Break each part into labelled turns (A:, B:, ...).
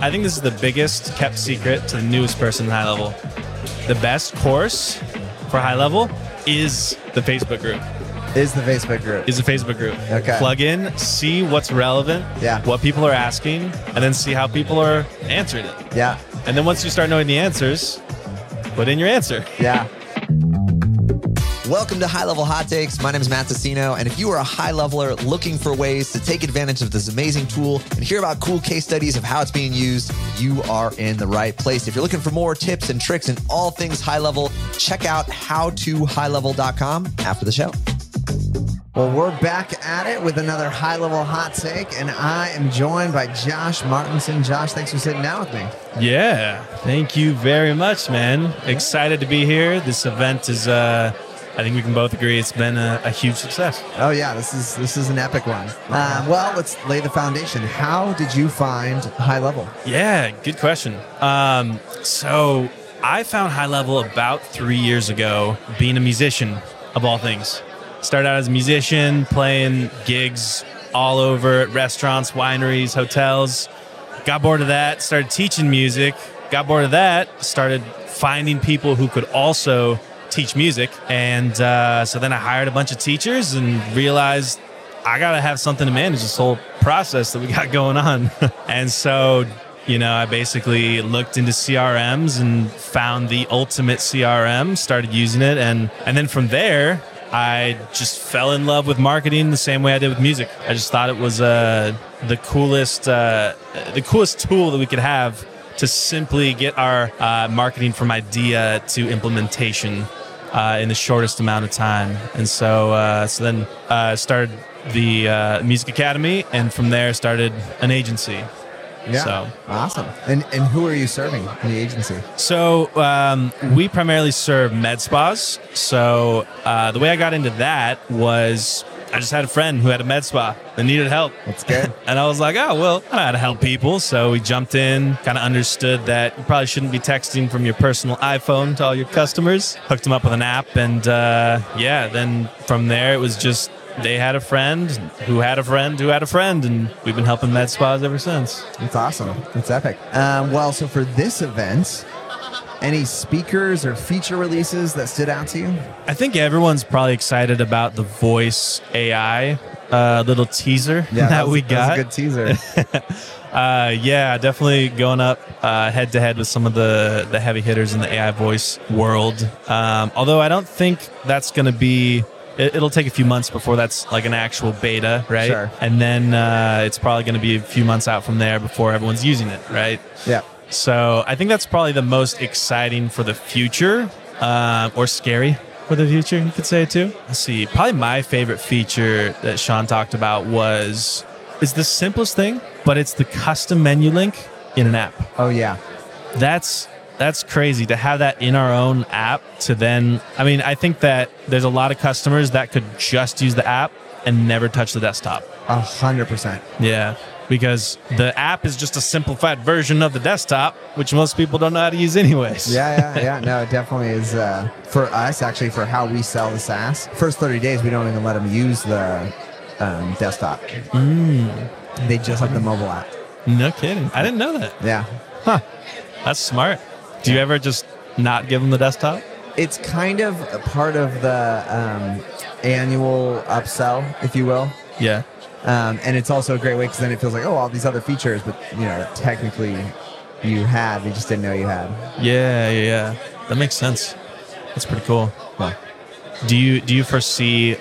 A: I think this is the biggest kept secret to the newest person in high level. The best course for high level is the Facebook group.
B: Is the Facebook group?
A: Is the Facebook group.
B: Okay.
A: Plug in, see what's relevant,
B: Yeah.
A: what people are asking, and then see how people are answering it.
B: yeah.
A: And then once you start knowing the answers, put in your answer.
B: Yeah.
C: Welcome to High Level Hot Takes. My name is Matt Tassino, and if you are a high leveler looking for ways to take advantage of this amazing tool and hear about cool case studies of how it's being used, you are in the right place. If you're looking for more tips and tricks and all things high level, check out howtohighlevel.com after the show.
B: Well, we're back at it with another high level hot take, and I am joined by Josh Martenson. Josh, thanks for sitting down with me.
A: Yeah. Thank you very much, man. Excited to be here. This event is, uh, I think we can both agree it's been a, a huge success.
B: Oh yeah, this is this is an epic one. Um, well, let's lay the foundation. How did you find high level?
A: Yeah, good question. Um, so I found high level about three years ago, being a musician of all things. Started out as a musician, playing gigs all over at restaurants, wineries, hotels. Got bored of that, started teaching music. Got bored of that, started finding people who could also teach music. And uh, so then I hired a bunch of teachers and realized I got to have something to manage this whole process that we got going on. and so, you know, I basically looked into CRMs and found the ultimate CRM, started using it. And, and then from there, I just fell in love with marketing the same way I did with music. I just thought it was uh, the coolest, uh, the coolest tool that we could have to simply get our uh, marketing from idea to implementation uh, in the shortest amount of time. And so, uh, so then uh, started the uh, Music Academy, and from there started an agency.
B: Yeah,
A: So-
B: awesome. And and who are you serving in the agency?
A: So um, we primarily serve med spas. So uh, the way I got into that was I just had a friend who had a med spa that needed help.
B: That's good.
A: And I was like, oh, well, I know how to help people. So we jumped in, kind of understood that you probably shouldn't be texting from your personal iPhone to all your customers. Hooked them up with an app. And uh, yeah, then from there, it was just they had a friend who had a friend who had a friend. And we've been helping med spas ever since.
B: That's awesome. That's epic. Um, well, so for this event, any speakers or feature releases that stood out to you?
A: I think everyone's probably excited about the voice AI uh, little teaser that,
B: was-
A: we
B: was
A: got.
B: a good teaser.
A: Uh, yeah, definitely going up head to head with some of the the heavy hitters in the AI voice world. Um, although I don't think that's going to be. It, it'll take a few months before that's like an actual beta, right?
B: Sure.
A: And then uh, it's probably going to be a few months out from there before everyone's using it, right?
B: yeah.
A: So I think that's probably the most exciting for the future, uh, or scary for the future. You could say it too. Let's see. Probably my favorite feature that Sean talked about was is the simplest thing, but it's the custom menu link in an app.
B: Oh yeah.
A: That's that's crazy to have that in our own app. To then, I mean, I think that there's a lot of customers that could just use the app and never touch the desktop.
B: A hundred percent.
A: Yeah, because the app is just a simplified version of the desktop, which most people don't know how to use anyways.
B: Yeah, yeah, yeah. No, it definitely is. Uh, for us, actually, for how we sell the SaaS, first 30 days, we don't even let them use the um, desktop. They just have the mobile app.
A: No kidding. I didn't know that.
B: Yeah. Huh.
A: That's smart. Do you ever just not give them the desktop?
B: It's kind of a part of the um, annual upsell, if you will.
A: Yeah.
B: Um, and it's also a great way because then it feels like, oh, all these other features, but you know, technically you had, you just didn't know you had.
A: Yeah, yeah, yeah. That makes sense. That's pretty cool.
B: Well,
A: Do you do you foresee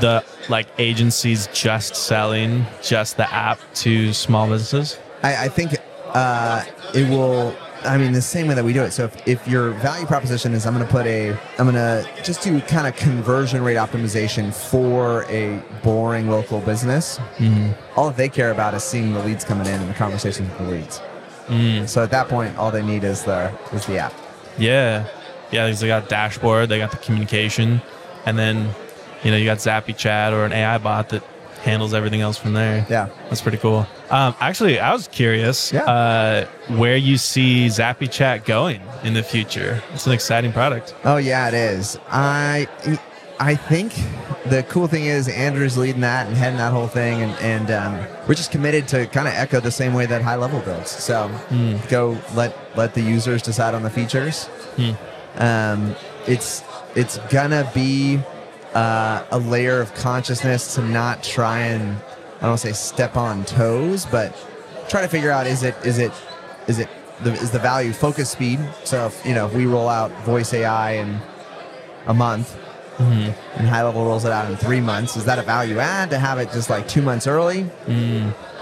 A: the like agencies just selling just the app to small businesses?
B: I, I think uh, it will. I mean, the same way that we do it. So if, if your value proposition is, I'm going to put a, I'm going to just do kind of conversion rate optimization for a boring local business. Mm-hmm. All they care about is seeing the leads coming in and the conversations with the leads. Mm. So at that point, all they need is the is the app.
A: Yeah. Yeah, because they got a dashboard, they got the communication, and then you know, you got ZappyChat or an AI bot that handles everything else from there.
B: Yeah.
A: That's pretty cool. Um, actually, I was curious
B: Yeah.
A: uh, where you see ZappyChat going in the future. It's an exciting product.
B: Oh yeah, it is. I I think the cool thing is Andrew's leading that and heading that whole thing, and, and um, we're just committed to kind of echo the same way that high level builds. So go let let the users decide on the features. Um, it's it's gonna be uh, a layer of consciousness to not try and I don't want to say step on toes, but try to figure out is it is it is it the, is the value focus speed? So if, you know if we roll out voice AI in a month and high level rolls it out in three months, is that a value add to have it just like two months early?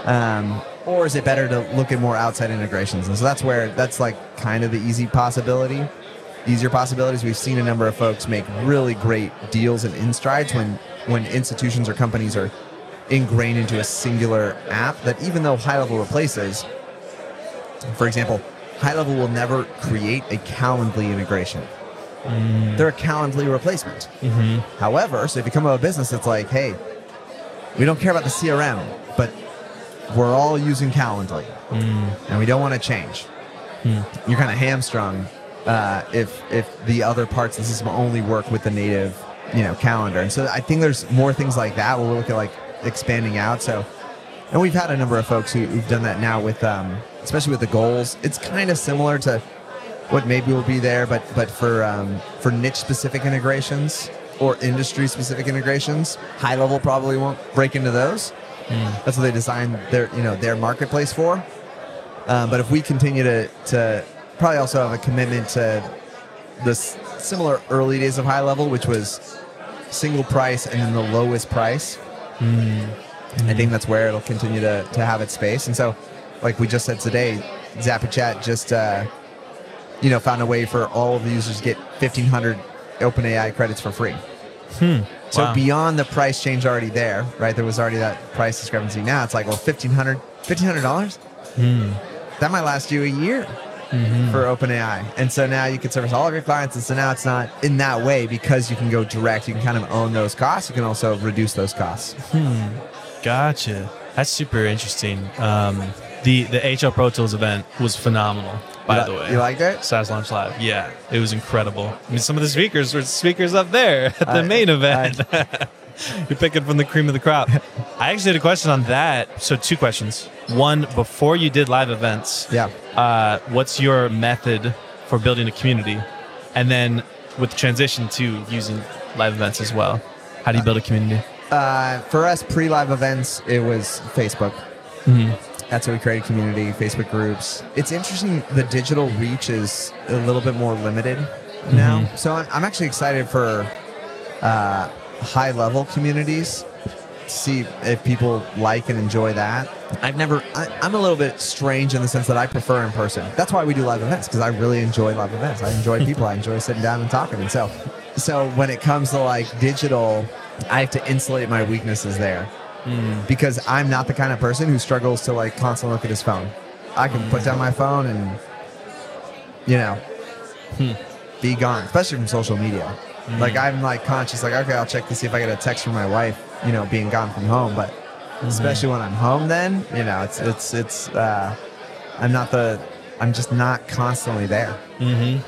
B: Um, or is it better to look at more outside integrations? And so that's where that's like kind of the easy possibility, easier possibilities. We've seen a number of folks make really great deals and in strides when when institutions or companies are ingrained into a singular app that even though high level replaces, for example, high level will never create a Calendly integration. Mm. They're a Calendly replacement. Mm-hmm. However, so if you come to a business that's like, hey, we don't care about the CRM, but we're all using Calendly, mm. and we don't want to change. Hmm. You're kind of hamstrung uh, if if the other parts of the system only work with the native, you know, calendar. And so I think there's more things like that where we look at like expanding out. So, and we've had a number of folks who, who've done that now with, um, especially with the goals. It's kind of similar to what maybe will be there, but but for um, for niche specific integrations or industry specific integrations, high level probably won't break into those. That's what they designed their you know their marketplace for. Um, but if we continue to to probably also have a commitment to this similar early days of high level, which was single price and then the lowest price. Mm. I think that's where it'll continue to, to have its space. And so, like we just said today, ZappyChat just uh, you know found a way for all of the users to get 1,500 OpenAI credits for free. Hmm. So
A: Wow.
B: beyond the price change already there, right? There was already that price discrepancy. Now it's like, well, fifteen hundred, fifteen hundred dollars. Hmm. That might last you a year for OpenAI, and so now you can service all of your clients. And so now it's not in that way because you can go direct. You can kind of own those costs. You can also reduce those costs.
A: Gotcha. That's super interesting. Um, the the HL Pro Tools event was phenomenal. By the way,
B: you liked it?
A: Size Launch Live. Yeah, it was incredible. I mean, some of the speakers were speakers up there at the
B: I-
A: main event. You're picking from the cream of the crop. I actually had a question on that. So two questions. One, before you did live events,
B: Yeah.
A: uh, what's your method for building a community? And then with the transition to using live events as well, how do you build a community?
B: Uh, for us, pre-live events, it was Facebook. That's how we created community, Facebook groups. It's interesting. The digital reach is a little bit more limited now. So I'm, I'm actually excited for uh, high-level communities. See if people like and enjoy that. I've never. I, I'm a little bit strange in the sense that I prefer in person. That's why we do live events because I really enjoy live events. I enjoy people. I enjoy sitting down and talking. And so, so when it comes to like digital, I have to insulate my weaknesses there hmm. because I'm not the kind of person who struggles to like constantly look at his phone. I can put down my phone and, you know, hmm. be gone, especially from social media. Mm. Like I'm like conscious, like okay, I'll check to see if I get a text from my wife, you know, being gone from home. But mm-hmm. especially when I'm home, then you know, it's it's it's. Uh, I'm not the. I'm just not constantly there. Mm-hmm.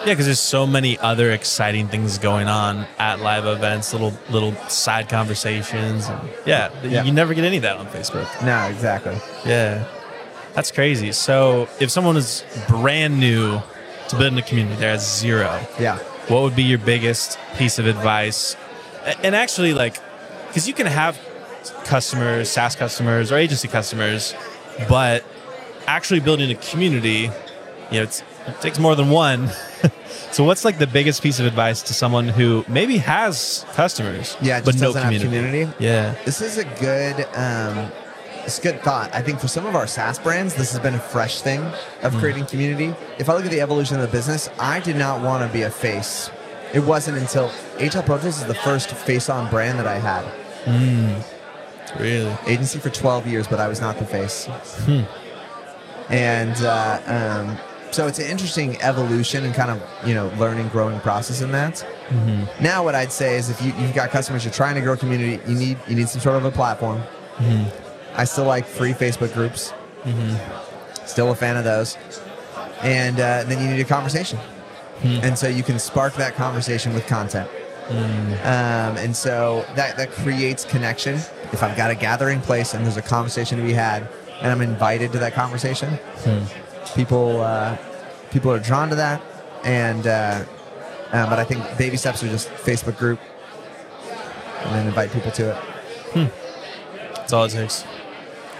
A: Yeah, because there's so many other exciting things going on at live events, little little side conversations. And yeah,
B: Yeah.
A: you never get any of that on Facebook.
B: No, exactly.
A: Yeah, that's crazy. So if someone is brand new to building a community, they're at zero.
B: Yeah.
A: What would be your biggest piece of advice? And actually, like, because you can have customers, SaaS customers, or agency customers, but actually building a community, you know, it's, it takes more than one. so, what's like the biggest piece of advice to someone who maybe has customers,
B: Yeah,
A: but no community?
B: community.
A: Yeah.
B: This is a good, um, it's a good thought. I think for some of our SaaS brands, this has been a fresh thing of hmm. creating community. If I look at the evolution of the business, I did not want to be a face. It wasn't until HL Pro Tools is the first face-on brand that I had. Hmm.
A: Really?
B: Agency for 12 years, but I was not the face. Hmm. And uh, um, so it's an interesting evolution and kind of you know learning, growing process in that. Mm-hmm. Now, what I'd say is if you, you've got customers, you're trying to grow community, you need you need some sort of a platform. Mm-hmm. I still like free Facebook groups. Still a fan of those. And uh, then you need a conversation. And so you can spark that conversation with content. Um, and so that, that creates connection. If I've got a gathering place and there's a conversation to be had and I'm invited to that conversation, people, uh, people are drawn to that. And, uh, uh, but I think baby steps are just Facebook group and then invite people to it.
A: That's all it takes.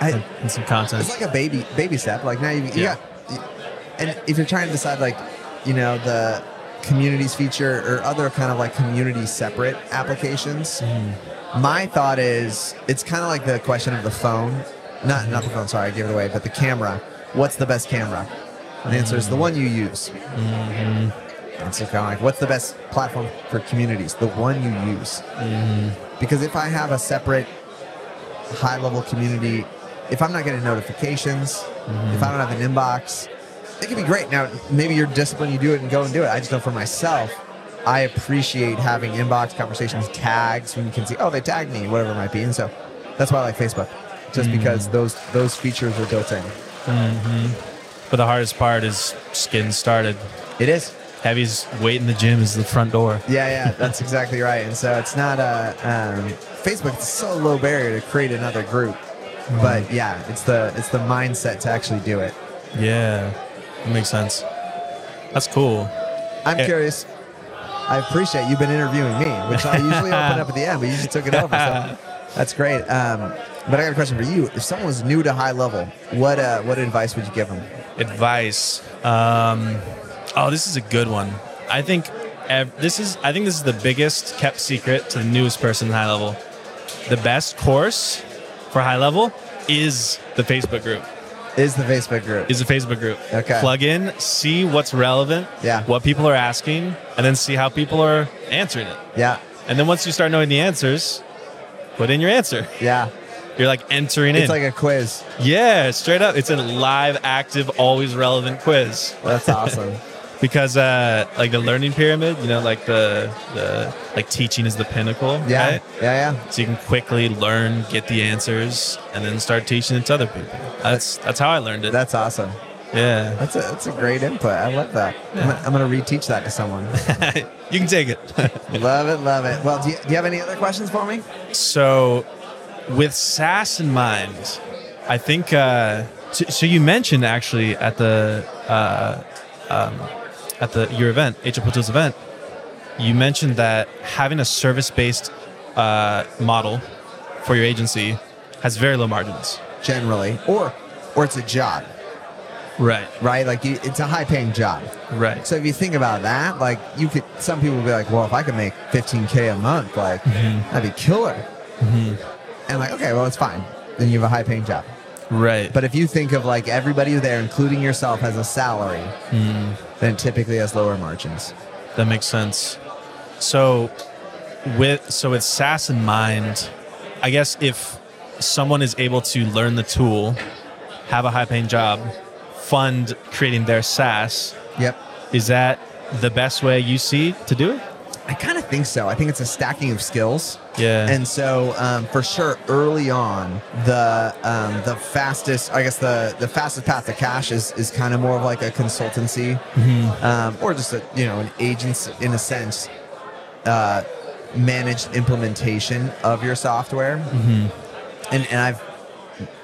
B: I,
A: And, some content.
B: it's like a baby baby step. Like now you, you
A: Yeah.
B: got, and if you're trying to decide like, you know, the communities feature or other kind of like community separate applications, mm-hmm. my thought is it's kind of like the question of the phone, not not the phone. Sorry, I gave it away, but the camera. What's the best camera? And the answer is the mm-hmm. one you use. Mm-hmm. And so kind of like, what's the best platform for communities? The one you use. Because if I have a separate high level community, if I'm not getting notifications, if mm-hmm. I don't have an inbox, it can be great. Now, maybe you're disciplined, you do it and go and do it. I just know for myself, I appreciate having inbox conversations, tags when you can see, oh, they tagged me, whatever it might be. And so that's why I like Facebook, just mm. because those those features are built in. Mm-hmm.
A: But the hardest part is just getting started.
B: It is.
A: Heavy's weight in the gym is the front door.
B: Yeah, yeah, that's exactly right. And so it's not a um, Facebook. It's so low barrier to create another group, but yeah, it's the it's the mindset to actually do it.
A: Yeah, that makes sense. That's cool.
B: I'm
A: Yeah.
B: curious. I appreciate you've been interviewing me, which I usually open up at the end, but you just took it over. So that's great. Um, but I got a question for you. If someone was new to high level, what uh, what advice would you give them?
A: Advice. Um, oh, this is a good one. I think ev- this is. I think this is the biggest kept secret to the newest person in high level. The best course for high level is the Facebook group.
B: Is the Facebook group?
A: Is the Facebook group.
B: Okay.
A: Plug in, see what's relevant.
B: Yeah.
A: What people are asking, and then see how people are answering it.
B: yeah,
A: And then once you start knowing the answers, put in your answer.
B: yeah.
A: You're like entering
B: It's
A: in.
B: It's like a quiz.
A: yeah, straight up. It's a live, active, always relevant quiz.
B: That's awesome.
A: Because uh, like the learning pyramid, you know, like the the like teaching is the pinnacle.
B: Yeah,
A: Right?
B: yeah, yeah.
A: So you can quickly learn, get the answers, and then start teaching it to other people. That's that's how I learned it.
B: That's awesome.
A: yeah.
B: That's a that's a great input. I love that. I'm, gonna, I'm gonna reteach that to someone.
A: you can take it.
B: love it, love it. Well, do you, do you have any other questions for me?
A: So, with SaaS in mind, I think. Uh, so, so you mentioned actually at the uh, um, at the your event, Plato's event, you mentioned that having a service-based uh, model for your agency has very low margins.
B: Generally, or or it's a job,
A: Right.
B: right? Like you, it's a high paying job.
A: Right.
B: So if you think about that, like you could, some people would be like, well, if I could make 15k a month, like that'd be killer. And like, okay, well, it's fine. Then you have a high paying job.
A: Right.
B: But if you think of like everybody there, including yourself, has a salary, hmm. then typically has lower margins.
A: That makes sense. So with so with SaaS in mind, I guess if someone is able to learn the tool, have a high paying job, fund creating their SaaS,
B: Yep.
A: is that the best way you see to do it?
B: I kind of think so. I think it's a stacking of skills.
A: Yeah.
B: And so, um, for sure, early on, the um, the fastest, I guess the the fastest path to cash is is kind of more of like a consultancy, um, or just a you know an agency in a sense, uh, managed implementation of your software. And and I've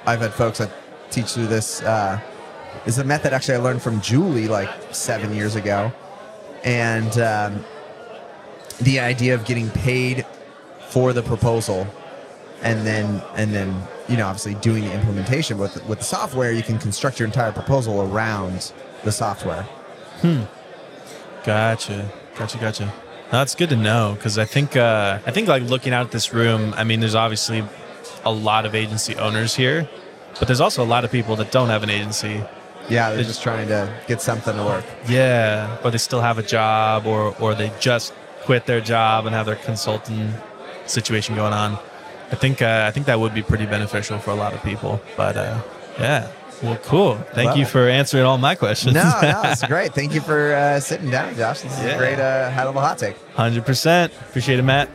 B: I've had folks that teach through this. Uh, is a method actually I learned from Julie like seven years ago, and um, the idea of getting paid for the proposal and then and then you know obviously doing the implementation with with the software you can construct your entire proposal around the software
A: Gotcha. Gotcha. Gotcha. No, that's good to know because I think uh, I think like looking out at this room, I mean, there's obviously a lot of agency owners here, but there's also a lot of people that don't have an agency.
B: yeah they're just trying to get something to work
A: Yeah, or they still have a job, or or they just quit their job and have their consulting situation going on. I think uh, I think that would be pretty beneficial for a lot of people. But uh, yeah, well, cool. Thank
B: Well-
A: you for answering all my questions.
B: no no it's great thank you for uh, sitting down josh this is
A: Yeah.
B: a great uh, high level hot take
A: hundred percent. Appreciate it, Matt.